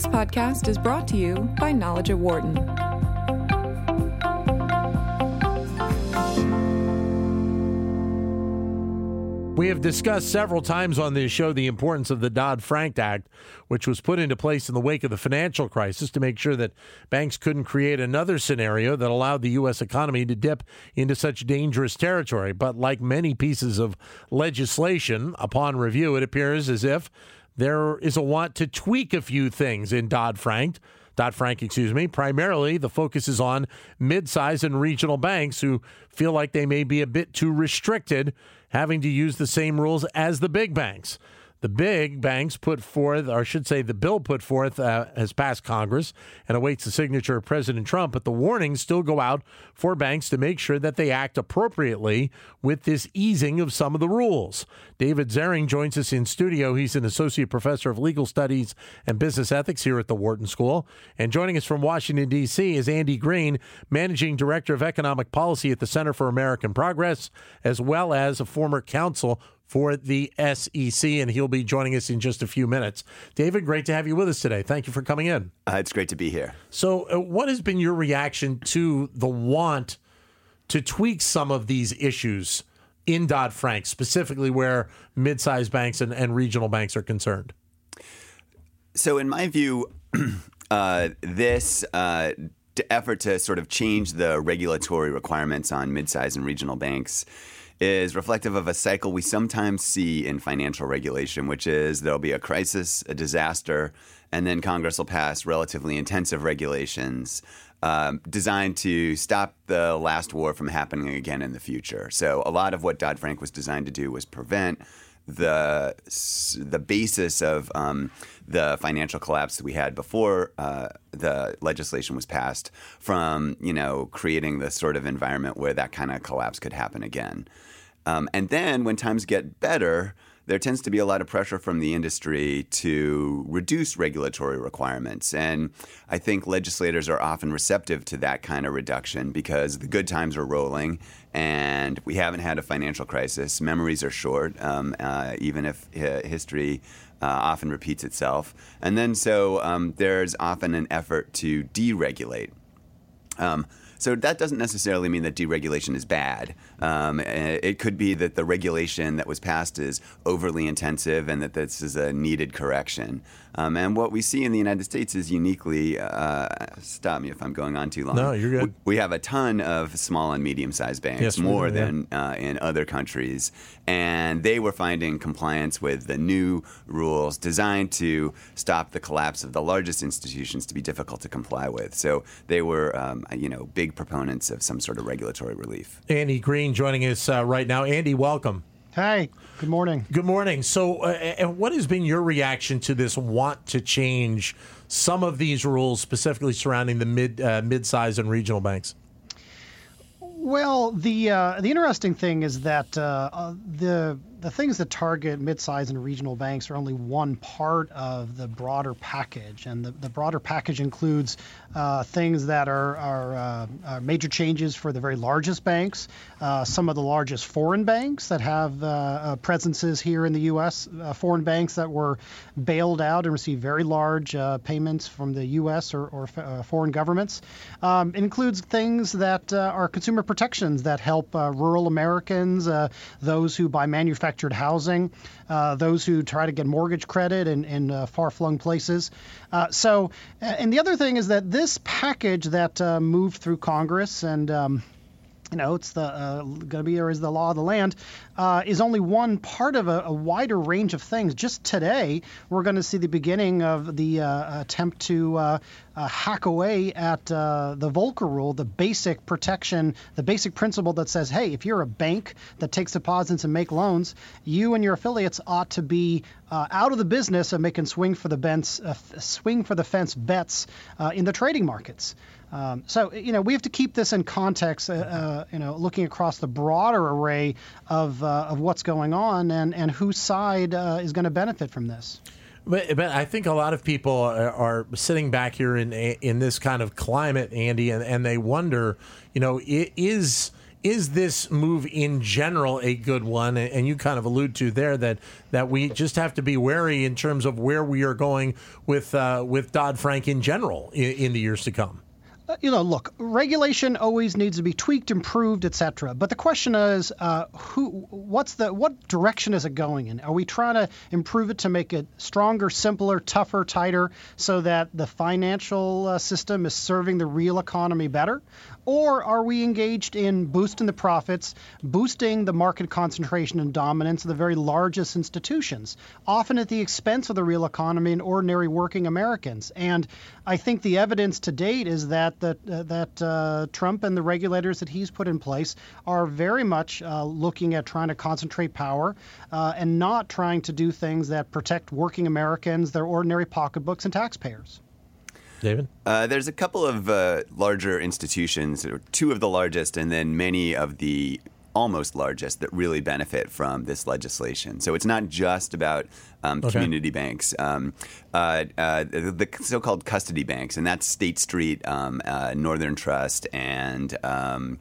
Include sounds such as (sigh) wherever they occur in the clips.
This podcast is brought to you by Knowledge at Wharton. We have discussed several times on this show the importance of the Dodd Frank Act, which was put into place in the wake of the financial crisis to make sure that banks couldn't create another scenario that allowed the U.S. economy to dip into such dangerous territory. But like many pieces of legislation, upon review, it appears as if there is a want to tweak a few things in Dodd Frank. Dodd Frank, excuse me. Primarily, the focus is on mid-sized and regional banks who feel like they may be a bit too restricted having to use the same rules as the big banks. The big banks put forth, or I should say, the bill put forth uh, has passed Congress and awaits the signature of President Trump. But the warnings still go out for banks to make sure that they act appropriately with this easing of some of the rules. David Zaring joins us in studio. He's an associate professor of legal studies and business ethics here at the Wharton School. And joining us from Washington, D.C., is Andy Green, managing director of economic policy at the Center for American Progress, as well as a former counsel for the SEC, and he'll be joining us in just a few minutes. David, great to have you with us today. Thank you for coming in. Uh, it's great to be here. So, uh, what has been your reaction to the want to tweak some of these issues in Dodd Frank, specifically where mid sized banks and, and, regional banks are concerned? So, in my view, (clears throat) uh, this uh, effort to sort of change the regulatory requirements on mid sized and regional banks is reflective of a cycle we sometimes see in financial regulation, which is there'll be a crisis, a disaster, and then Congress will pass relatively intensive regulations um, designed to stop the last war from happening again in the future. So a lot of what Dodd Frank was designed to do was prevent the the basis of um, the financial collapse that we had before uh, the legislation was passed from you know creating the sort of environment where that kind of collapse could happen again. Um, and then when times get better, there tends to be a lot of pressure from the industry to reduce regulatory requirements. And I think legislators are often receptive to that kind of reduction because the good times are rolling and we haven't had a financial crisis. Memories are short, um, uh, even if history uh, often repeats itself. And then so um, there's often an effort to deregulate. Um, so that doesn't necessarily mean that deregulation is bad. Um, it could be that the regulation that was passed is overly intensive and that this is a needed correction. Um, and what we see in the United States is uniquely, uh, stop me if I'm going on too long. No, you're good. We, we have a ton of small and medium sized banks, yes, more do, than yeah. uh, in other countries. And they were finding compliance with the new rules designed to stop the collapse of the largest institutions to be difficult to comply with. So they were, um, you know, big proponents of some sort of regulatory relief. Andy Green joining us uh, right now. Andy, welcome. Hi. Good morning. Good morning. So, uh, and what has been your reaction to this want to change some of these rules, specifically surrounding the mid uh, mid-sized and regional banks? Well, the uh, the interesting thing is that uh, uh, the the things that target mid-sized and regional banks are only one part of the broader package, and the, the broader package includes uh, things that are, are, uh, are, major changes for the very largest banks, uh, some of the largest foreign banks that have uh, uh, presences here in the U.S., uh, foreign banks that were bailed out and received very large payments from the U.S. or, or foreign governments. Um, includes things that are consumer protections that help rural Americans, those who buy manufactured manufactured housing, uh, those who try to get mortgage credit in, in uh, far flung places. Uh, so, and the other thing is that this package that uh, moved through Congress and um, you know, it's the uh, going to be or is the law of the land, uh, is only one part of a, a, wider range of things. Just today, we're going to see the beginning of the uh, attempt to uh, uh, hack away at uh, the Volcker rule, the basic protection, the basic principle that says, hey, if you're a bank that takes deposits and make loans, you and your affiliates ought to be out of the business of making swing for the bets, swing for the fence bets in the trading markets. Um, so you know we have to keep this in context. Uh, uh, you know, looking across the broader array of uh, of what's going on and and whose side uh, is going to benefit from this. But, but I think a lot of people are, are, sitting back here in in this kind of climate, Andy, and, and they wonder, you know, is is this move in general a good one? And you kind of allude to there that that we just have to be wary in terms of where we are going with uh, with Dodd Frank in general in, in the years to come. Uh, you know, look, regulation always needs to be tweaked, improved, etc. But the question is, uh, who, what's the, what direction is it going in? Are we trying to improve it to make it stronger, simpler, tougher, tighter, so that the financial uh, system is serving the real economy better, or are we engaged in boosting the profits, boosting the market concentration and dominance of the very largest institutions, often at the expense of the real economy and ordinary working Americans? And I think the evidence to date is that uh, that uh, Trump and the regulators that he's put in place are very much uh, looking at trying to concentrate power uh, and not trying to do things that protect working Americans, their ordinary pocketbooks, and taxpayers. David? Uh, there's a couple of uh, larger institutions, two of the largest, and then many of the almost largest that really benefit from this legislation. So it's not just about um, okay. community banks, um, uh, uh, the, the, so-called custody banks, and that's State Street, um, uh, Northern Trust, and um,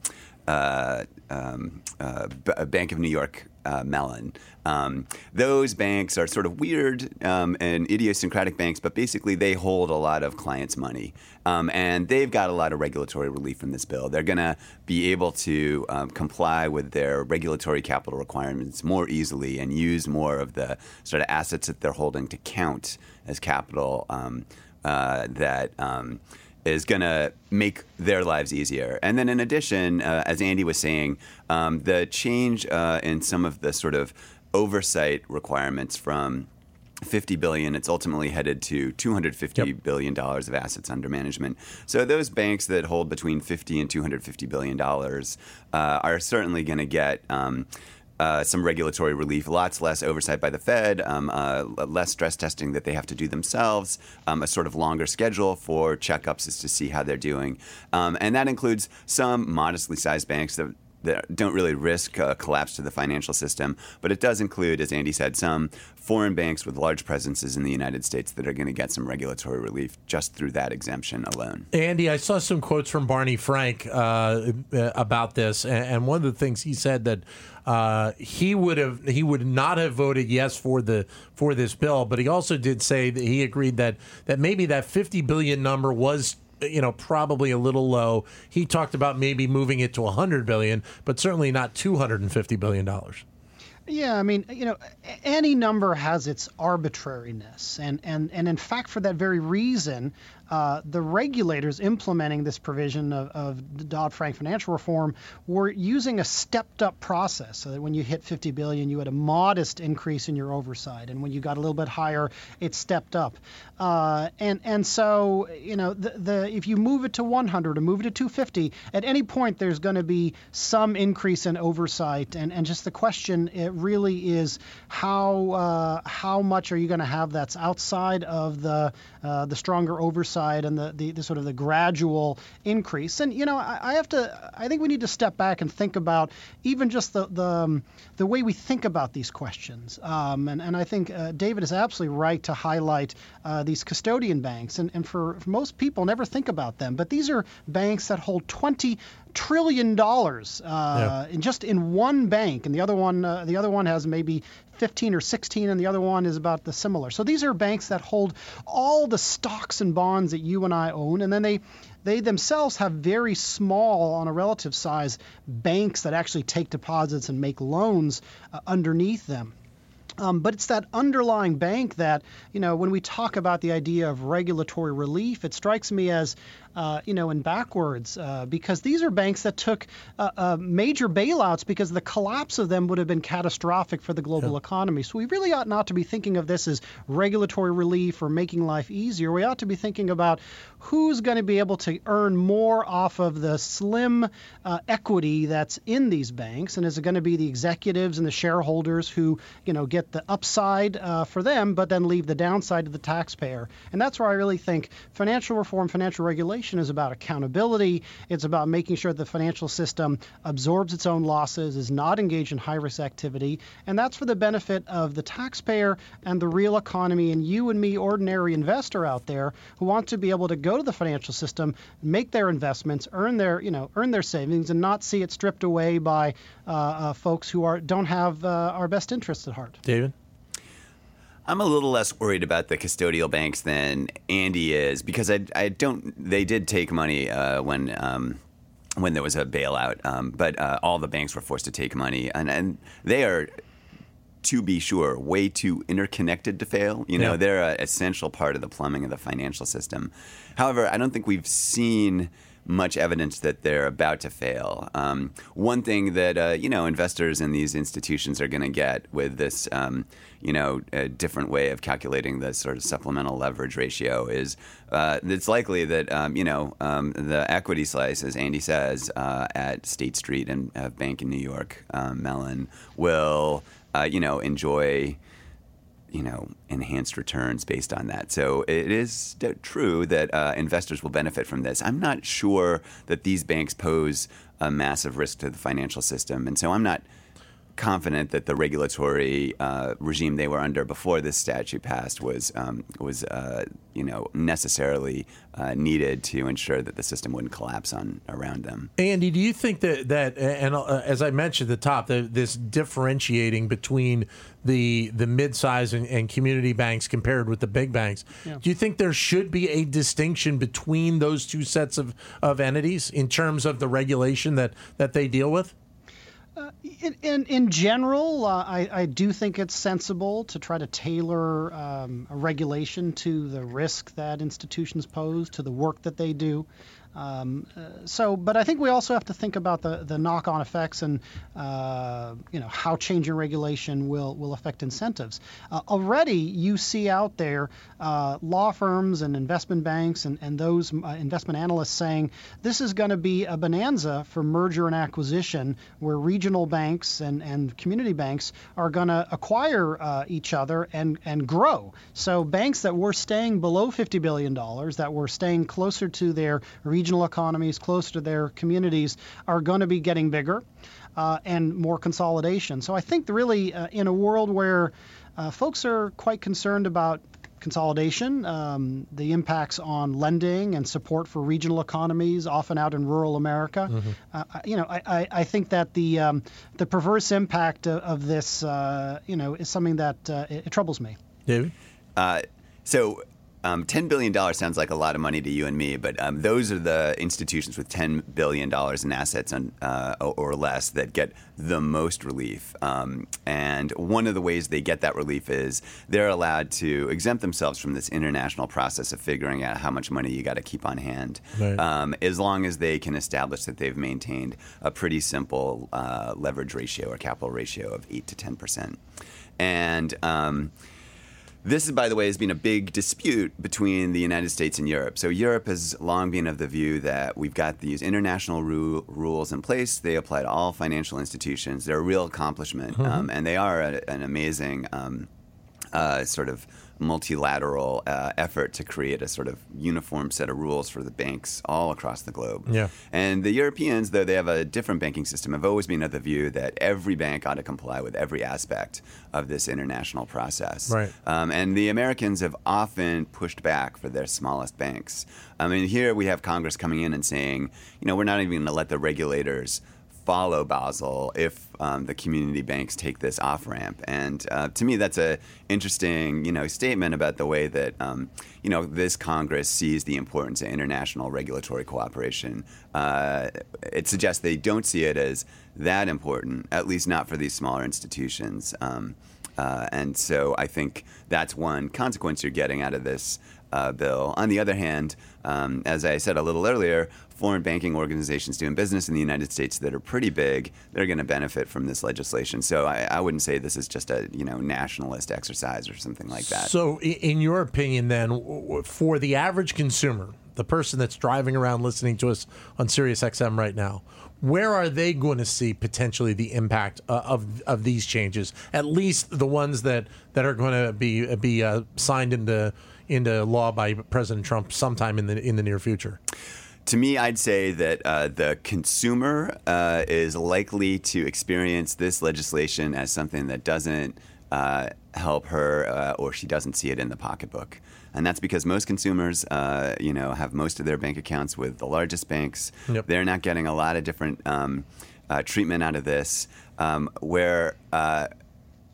uh, um, uh, Bank of New York uh, Mellon. Um, those banks are sort of weird um, and idiosyncratic banks, but basically they hold a lot of clients' money. Um, and they've got a lot of regulatory relief from this bill. They're going to be able to um, comply with their regulatory capital requirements more easily and use more of the sort of assets that they're holding to count as capital um, uh, that um, is going to make their lives easier. And then, in addition, uh, as Andy was saying, um, the change uh, in some of the sort of oversight requirements from 50 billion it's ultimately headed to 250 yep. billion dollars of assets under management so those banks that hold between 50 and 250 billion dollars uh, are certainly going to get um, uh, some regulatory relief, lots less oversight by the Fed, um, uh, less stress testing that they have to do themselves, um, a sort of longer schedule for checkups as to see how they're doing. Um, and that includes some modestly sized banks that that don't really risk a collapse to the financial system, but it does include, as Andy said, some foreign banks with large presences in the United States that are going to get some regulatory relief just through that exemption alone. Andy, I saw some quotes from Barney Frank uh, about this, and one of the things he said that uh, he would have he would not have voted yes for the for this bill, but he also did say that he agreed that that maybe that 50 billion number was you know probably a little low. He talked about maybe moving it to 100 billion, but certainly not 250 billion dollars. Yeah, I mean, you know, any number has its arbitrariness, and and and in fact, for that very reason, uh, the regulators implementing this provision of, of Dodd-Frank financial reform were using a stepped-up process, so that when you hit 50 billion, you had a modest increase in your oversight, and when you got a little bit higher, it stepped up. Uh, and and so you know, the, the if you move it to 100 or move it to 250, at any point there's going to be some increase in oversight, and and just the question it really is how uh, how much are you going to have that's outside of the uh, the stronger oversight side and the, the, the, sort of the gradual increase. And you know, I, I, have to. I think we need to step back and think about even just the the, um, the way we think about these questions. Um, and and I think uh, David is absolutely right to highlight uh, these custodian banks. And and for, for most people, never think about them. But these are banks that hold 20 trillion dollars uh, yeah. in just in one bank, and the other one uh, the other one has maybe 15 or 16, and the other one is about the similar. So these are banks that hold all the stocks and bonds that you and I own, and then they they themselves have very small, on a relative size, banks that actually take deposits and make loans uh, underneath them. Um, but it's that underlying bank that, you know, when we talk about the idea of regulatory relief, it strikes me as uh, you know, and backwards uh, because these are banks that took uh, uh, major bailouts because the collapse of them would have been catastrophic for the global yeah. economy. So we really ought not to be thinking of this as regulatory relief or making life easier. We ought to be thinking about who's going to be able to earn more off of the slim uh, equity that's in these banks, and is it going to be the executives and the shareholders who, you know, get the upside uh, for them, but then leave the downside to the taxpayer. And that's where I really think financial reform, financial regulation is about accountability. It's about making sure the financial system absorbs its own losses, is not engaged in high risk activity, and that's for the benefit of the taxpayer and the real economy and you and me, ordinary investor out there who want to be able to go to the financial system, make their investments, earn their you know earn their savings, and not see it stripped away by uh, uh, folks who are don't have uh, our best interests at heart. David. I'm a little less worried about the custodial banks than Andy is because I, I don't. They did take money uh, when um, when there was a bailout, um, but uh, all the banks were forced to take money, and, and they are to be sure, way too interconnected to fail. You know, Yeah. they're an essential part of the plumbing of the financial system. However, I don't think we've seen much evidence that they're about to fail. Um, one thing that uh, you know investors in these institutions are going to get with this, um, you know, different way of calculating the sort of supplemental leverage ratio is uh, it's likely that um, you know um, the equity slice, as Andy says, uh, at State Street and uh, Bank in New York, um, Mellon will uh, you know enjoy you know, enhanced returns based on that. So it is true that uh, investors will benefit from this. I'm not sure that these banks pose a massive risk to the financial system, and so I'm not confident that the regulatory uh, regime they were under before this statute passed was um, was uh, you know necessarily uh, needed to ensure that the system wouldn't collapse on around them. Andy, do you think that that and uh, as I mentioned at the top, the, this differentiating between the the mid-size and, and community banks compared with the big banks, do you think there should be a distinction between those two sets of, of entities in terms of the regulation that that they deal with? In, in, in general, uh, I, I do think it's sensible to try to tailor um, a regulation to the risk that institutions pose, to the work that they do. Um, uh, so, but I think we also have to think about the, the knock-on effects and uh, you know how changing regulation will will affect incentives. Uh, already, you see out there uh, law firms and investment banks and and those uh, investment analysts saying this is going to be a bonanza for merger and acquisition, where regional banks and and community banks are going to acquire uh, each other and and grow. So banks that were staying below 50 billion dollars, that were staying closer to their regional economies, closer to their communities, are going to be getting bigger uh, and more consolidation. So I think really uh, in a world where uh, folks are quite concerned about consolidation, um, the impacts on lending and support for regional economies, often out in rural America. Uh, I- you know, I, I, I think that the um, the perverse impact of, of this, uh, you know, is something that uh, it, it troubles me. David? Uh, so, um, $10 billion sounds like a lot of money to you and me, but um, those are the institutions with $10 billion in assets on, uh, or less that get the most relief. Um, and one of the ways they get that relief is they're allowed to exempt themselves from this international process of figuring out how much money you got to keep on hand, Right. um, as long as they can establish that they've maintained a pretty simple uh, leverage ratio or capital ratio of 8 to 10%. And um, this, by the way, has been a big dispute between the United States and Europe. So, Europe has long been of the view that we've got these international ru- rules in place. They apply to all financial institutions. They're a real accomplishment, um, and they are a, an amazing um, uh, sort of multilateral uh, effort to create a sort of uniform set of rules for the banks all across the globe. Yeah. And the Europeans, though they have a different banking system, have always been of the view that every bank ought to comply with every aspect of this international process. Right. Um, and the Americans have often pushed back for their smallest banks. I mean, here we have Congress coming in and saying, you know, we're not even going to let the regulators follow Basel if um, the community banks take this off ramp. And uh, to me, that's a interesting, you know, statement about the way that um, you know this Congress sees the importance of international regulatory cooperation. Uh, it suggests they don't see it as that important, at least not for these smaller institutions. Um, uh, and so I think that's one consequence you're getting out of this uh, bill. On the other hand, um, as I said a little earlier, foreign banking organizations doing business in the United States that are pretty big, they're going to benefit from this legislation. So I, I wouldn't say this is just a you know nationalist exercise or something like that. So, in your opinion, then, for the average consumer, the person that's driving around listening to us on Sirius XM right now, where are they going to see potentially the impact uh, of of these changes? At least the ones that, that are going to be be uh, signed into into law by President Trump sometime in the in the near future. To me, I'd say that uh, the consumer uh, is likely to experience this legislation as something that doesn't uh, help her uh, or she doesn't see it in the pocketbook and that's because most consumers, uh, you know, have most of their bank accounts with the largest banks. Yep. They're not getting a lot of different um, uh, treatment out of this. Um, where uh,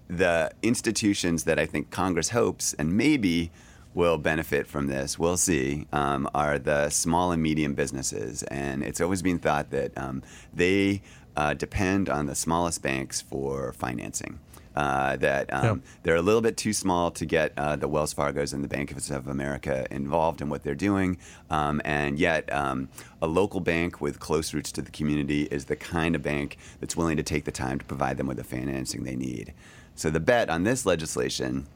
the institutions that I think Congress hopes and maybe will benefit from this, we'll see, um, are the small and medium businesses. And it's always been thought that um, they uh, depend on the smallest banks for financing uh, that um, they're a little bit too small to get uh, the Wells Fargo's and the Bank of America involved in what they're doing. Um, and yet, um, a local bank with close roots to the community is the kind of bank that's willing to take the time to provide them with the financing they need. So the bet on this legislation,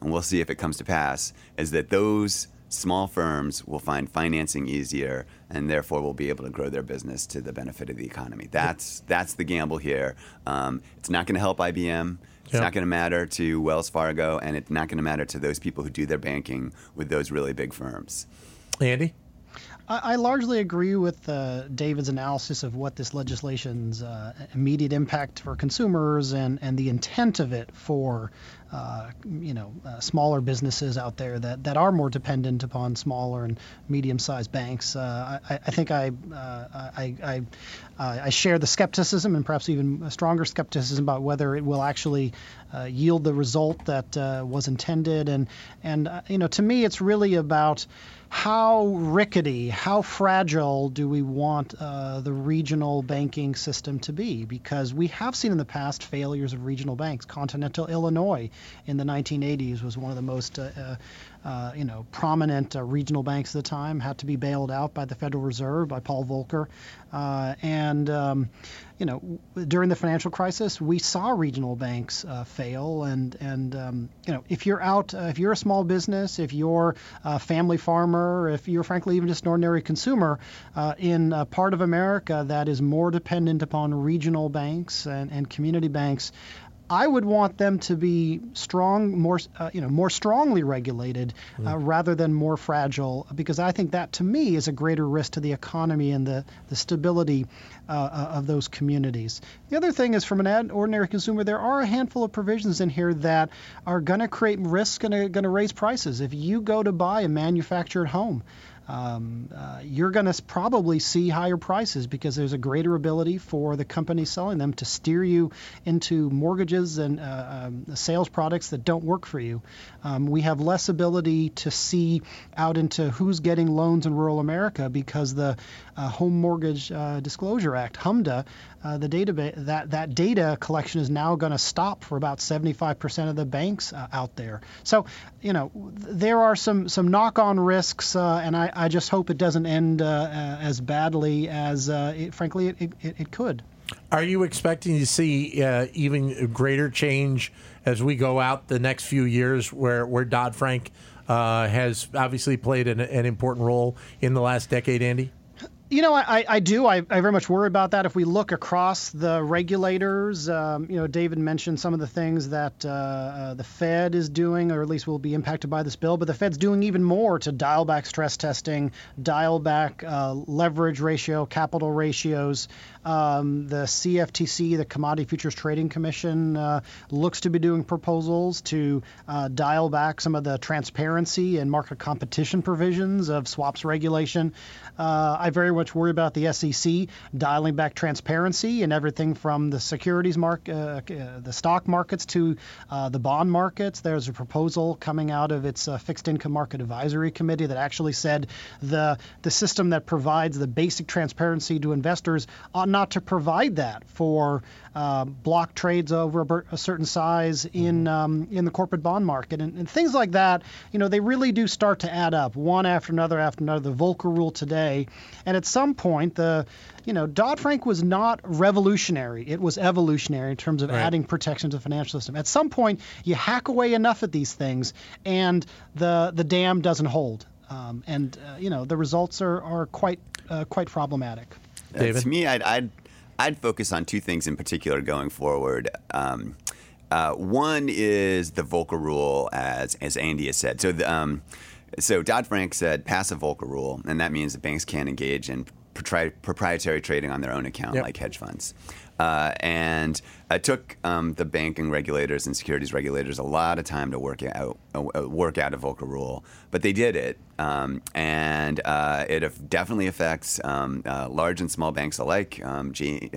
and we'll see if it comes to pass, is that those small firms will find financing easier and therefore will be able to grow their business to the benefit of the economy. That's that's the gamble here. Um, it's not going to help IBM. It's yep. not going to matter to Wells Fargo, and it's not going to matter to those people who do their banking with those really big firms. Andy? I, I largely agree with uh, David's analysis of what this legislation's uh, immediate impact for consumers and, and the intent of it for uh, you know uh, smaller businesses out there that, that are more dependent upon smaller and medium-sized banks. Uh, I, I, think I, uh, I, I, I share the skepticism and perhaps even stronger skepticism about whether it will actually yield the result that was intended. And and you know to me it's really about how rickety, how fragile do we want uh, the regional banking system to be? Because we have seen in the past failures of regional banks. Continental Illinois in the 1980s was one of the most uh, uh, uh, you know, prominent uh, regional banks at the time had to be bailed out by the Federal Reserve by Paul Volcker, uh, and um, you know, during the financial crisis, we saw regional banks uh, fail, and and um, you know, if you're out, uh, if you're a small business, if you're a family farmer, if you're frankly even just an ordinary consumer in a part of America that is more dependent upon regional banks and, and community banks, I would want them to be strong, more uh, you know, more strongly regulated uh, mm. rather than more fragile, because I think that to me is a greater risk to the economy and the the stability uh, uh of those communities. The other thing is, from an ordinary consumer, there are a handful of provisions in here that are going to create risk and going to raise prices. If you go to buy a manufactured home, um, uh, you're going to probably see higher prices because there's a greater ability for the company selling them to steer you into mortgages and uh, um, sales products that don't work for you. Um, we have less ability to see out into who's getting loans in rural America because the uh, Home Mortgage uh, Disclosure Act, HMDA, uh, the database that that data collection is now going to stop for about 75% of the banks uh, out there. So, you know, there are some some knock-on risks, uh, and I, I just hope it doesn't end uh, as badly as, it, frankly, it, it, it, could. Are you expecting to see even greater change as we go out the next few years, where where Dodd Frank has obviously played an, an important role in the last decade, Andy? You know, I, I do. I, I very much worry about that. If we look across the regulators, um, you know, David mentioned some of the things that uh, uh, the Fed is doing, or at least will be impacted by this bill. But the Fed's doing even more to dial back stress testing, dial back uh, leverage ratio, capital ratios. Um, the CFTC, the Commodity Futures Trading Commission, uh, looks to be doing proposals to uh, dial back some of the transparency and market competition provisions of swaps regulation. Uh, I very much worry about the SEC dialing back transparency and everything from the securities market, uh, uh, the stock markets to uh, the bond markets. There's a proposal coming out of its fixed income market advisory committee that actually said the the system that provides the basic transparency to investors ought not to provide that for uh, block trades over a, certain size in mm-hmm. um, in the corporate bond market and, and, things like that. You know, they really do start to add up one after another after another. The Volcker rule today, and at some point, the you know Dodd Frank was not revolutionary; it was evolutionary in terms of right. adding protection to the financial system. At some point, you hack away enough at these things, and the the dam doesn't hold. um, and uh, you know the results are are quite uh, quite problematic. Uh, David? to me, I'd, I'd I'd focus on two things in particular going forward. Um, uh, one is the Volcker rule, as as Andy has said. So the, um, so Dodd Frank said pass a Volcker rule, and that means that banks can't engage in propri- proprietary trading on their own account, Yep. like hedge funds. Uh, and it took um, the banking regulators and securities regulators a lot of time to work out uh, work out a Volcker rule, but they did it, um, and uh, it definitely affects um, uh, large and small banks alike. Um, J-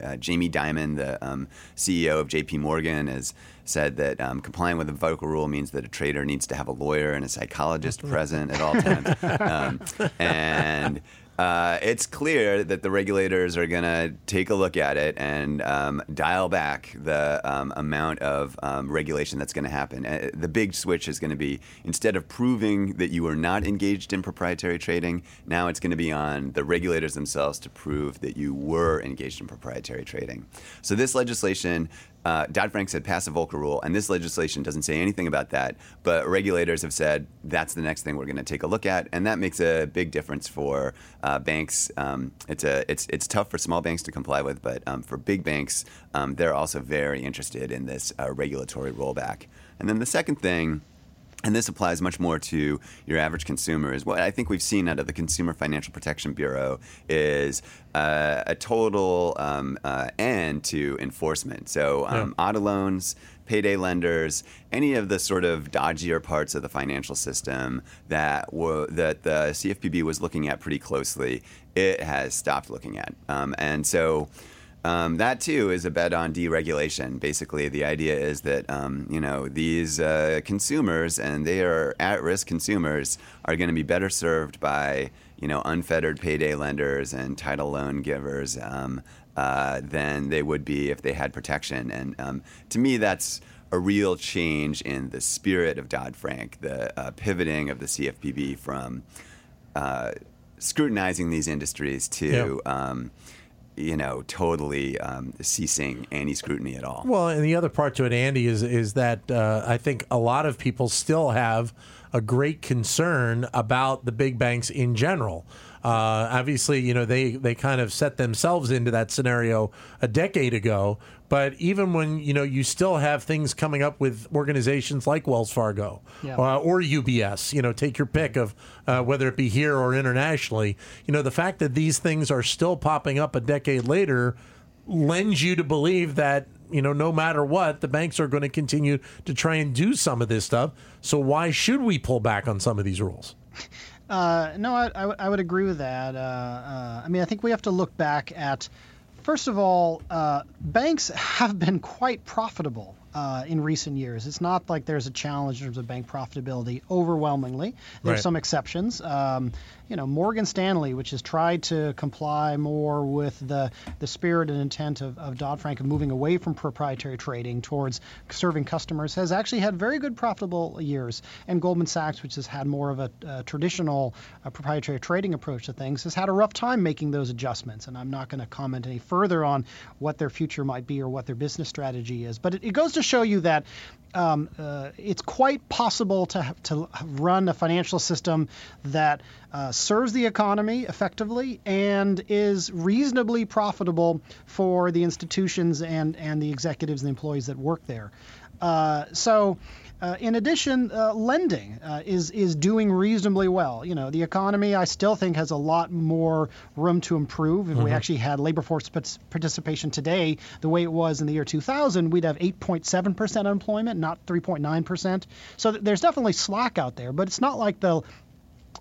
uh, uh, Jamie Dimon, the um, CEO of J.P. Morgan, has said that um, complying with the Volcker rule means that a trader needs to have a lawyer and a psychologist present at all times, (laughs) um, and. Uh, it's clear that the regulators are going to take a look at it and um, dial back the um, amount of um, regulation that's going to happen. Uh, the big switch is going to be instead of proving that you are not engaged in proprietary trading, now it's going to be on the regulators themselves to prove that you were engaged in proprietary trading. So this legislation uh, Dodd Frank said pass a Volcker rule, and this legislation doesn't say anything about that. But regulators have said that's the next thing we're going to take a look at, and that makes a big difference for uh, banks. Um, it's a it's it's tough for small banks to comply with, but um, for big banks, um, they're also very interested in this uh, regulatory rollback. And then the second thing and this applies much more to your average consumer is what I think we've seen out of the Consumer Financial Protection Bureau is uh, a total um, uh, end to enforcement. So um, auto loans, payday lenders, any of the sort of dodgier parts of the financial system that were, that the CFPB was looking at pretty closely, it has stopped looking at, um, and so. Um, that too is a bet on deregulation. Basically, the idea is that um, you know these uh, consumers and they are at-risk consumers are going to be better served by you know unfettered payday lenders and title loan givers um, uh, than they would be if they had protection. And um, to me, that's a real change in the spirit of Dodd Frank, the uh, pivoting of the CFPB from uh, scrutinizing these industries to. Um, you know, totally um, ceasing any scrutiny at all. Well, and the other part to it, Andy, is is that uh, I think a lot of people still have a great concern about the big banks in general. Uh, obviously, you know they they kind of set themselves into that scenario a decade ago. But even when you know you still have things coming up with organizations like Wells Fargo Yeah. uh, or UBS, you know, take your pick of uh, whether it be here or internationally. You know, the fact that these things are still popping up a decade later lends you to believe that you know no matter what the banks are going to continue to try and do some of this stuff so why should we pull back on some of these rules Uh, no, I, I, would- I would agree with that. Uh, uh, I mean, I think we have to look back at, first of all, uh, banks have been quite profitable uh, in recent years. It's not like there's a challenge in terms of bank profitability overwhelmingly. There's Right. some exceptions. Um, you know, Morgan Stanley, which has tried to comply more with the, the spirit and intent of, of Dodd Frank of moving away from proprietary trading towards serving customers, has actually had very good profitable years. And Goldman Sachs, which has had more of a, uh traditional proprietary trading approach to things, has had a rough time making those adjustments. And I'm not going to comment any further on what their future might be or what their business strategy is. But it, it goes to show you that um, uh, it's quite possible to to run a financial system that uh, serves the economy effectively and is reasonably profitable for the institutions and and the executives and the employees that work there. Uh, so. Uh, in addition, uh, lending uh, is is doing reasonably well. You know, the economy I still think has a lot more room to improve. If we actually had labor force participation today the way it was in the year 2000, we'd have 8.7% unemployment, not 3.9%. So th- there's definitely slack out there, but it's not like the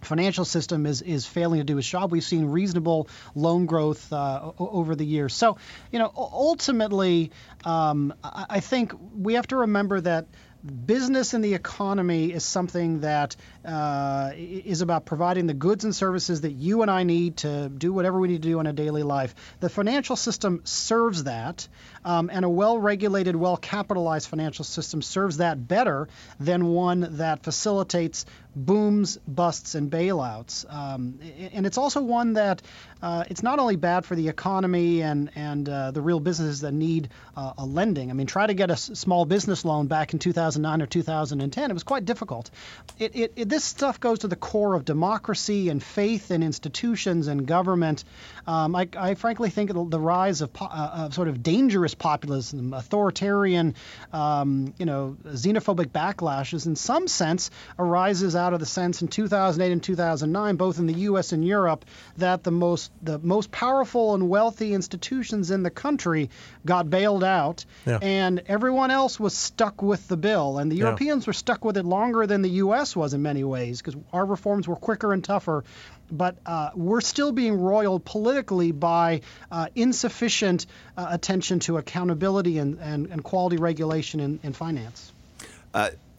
financial system is is failing to do its job. We've seen reasonable loan growth uh, o- over the years. So, you know, ultimately, um, I, I think we have to remember that business and the economy is something that uh, is about providing the goods and services that you and I need to do whatever we need to do in a daily life. The financial system serves that, um, and a well-regulated, well-capitalized financial system serves that better than one that facilitates booms, busts, and bailouts. Um, and it's also one that uh, it's not only bad for the economy and and uh, the real businesses that need uh, a lending. I mean, try to get a s- small business loan back in 2009 or 2010. It was quite difficult. It, it, it, this stuff goes to the core of democracy and faith in institutions and government. Um, I, I, frankly think the rise of, po- uh, of, sort of dangerous populism, authoritarian, um, you know, xenophobic backlashes, in some sense, arises out of the sense in 2008 and 2009, both in the U.S. and Europe, that the most the most powerful and wealthy institutions in the country got bailed out, yeah. and everyone else was stuck with the bill. And the yeah. Europeans were stuck with it longer than the U.S. was in many ways because our reforms were quicker and tougher. But uh, we're still being roiled politically by uh, insufficient uh, attention to accountability and, and, and quality regulation in, in finance.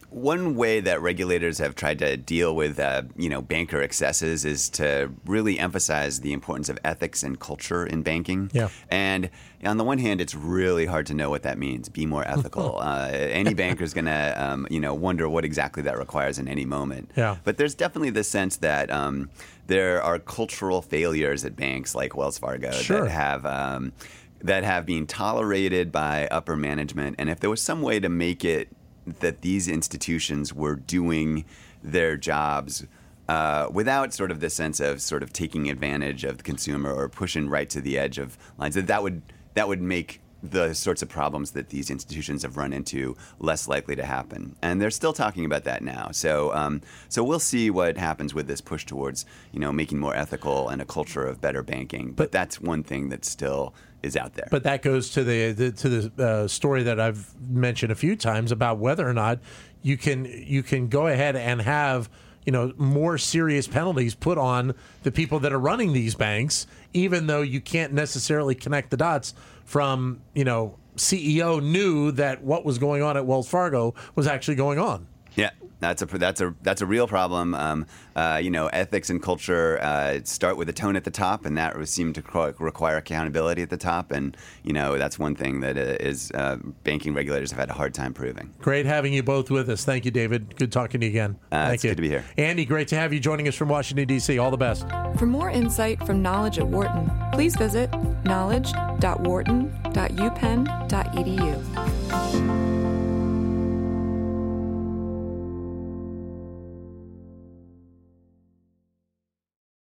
One way that regulators have tried to deal with, uh, you know, banker excesses is to really emphasize the importance of ethics and culture in banking. Yeah. And on the one hand, it's really hard to know what that means. Be more ethical. (laughs) uh, any banker is going to, um, you know, wonder what exactly that requires in any moment. Yeah. But there's definitely the sense that um, there are cultural failures at banks like Wells Fargo sure. that have. Um, that have been tolerated by upper management, and if there was some way to make it that these institutions were doing their jobs uh, without sort of the sense of sort of taking advantage of the consumer or pushing right to the edge of lines. That that would that would make the sorts of problems that these institutions have run into less likely to happen. And they're still talking about that now. So, um, so we'll see what happens with this push towards, you know, making more ethical and a culture of better banking. But, but that's one thing that still is out there. But that goes to the, the to the uh, story that I've mentioned a few times about whether or not you can you can go ahead and have you know more serious penalties put on the people that are running these banks, even though you can't necessarily connect the dots from you know CEO knew that what was going on at Wells Fargo was actually going on. Yeah, that's a that's a that's a real problem. Um, uh, you know, ethics and culture uh, start with a tone at the top, and that seem to require accountability at the top. And you know, that's one thing that is uh, uh, banking regulators have had a hard time proving. Great having you both with us. Thank you, David. Good talking to you again. Uh, Thank it's you. good to be here. Andy, great to have you joining us from Washington D.C. All the best. For more insight from Knowledge at Wharton, please visit knowledge.wharton.upenn.edu.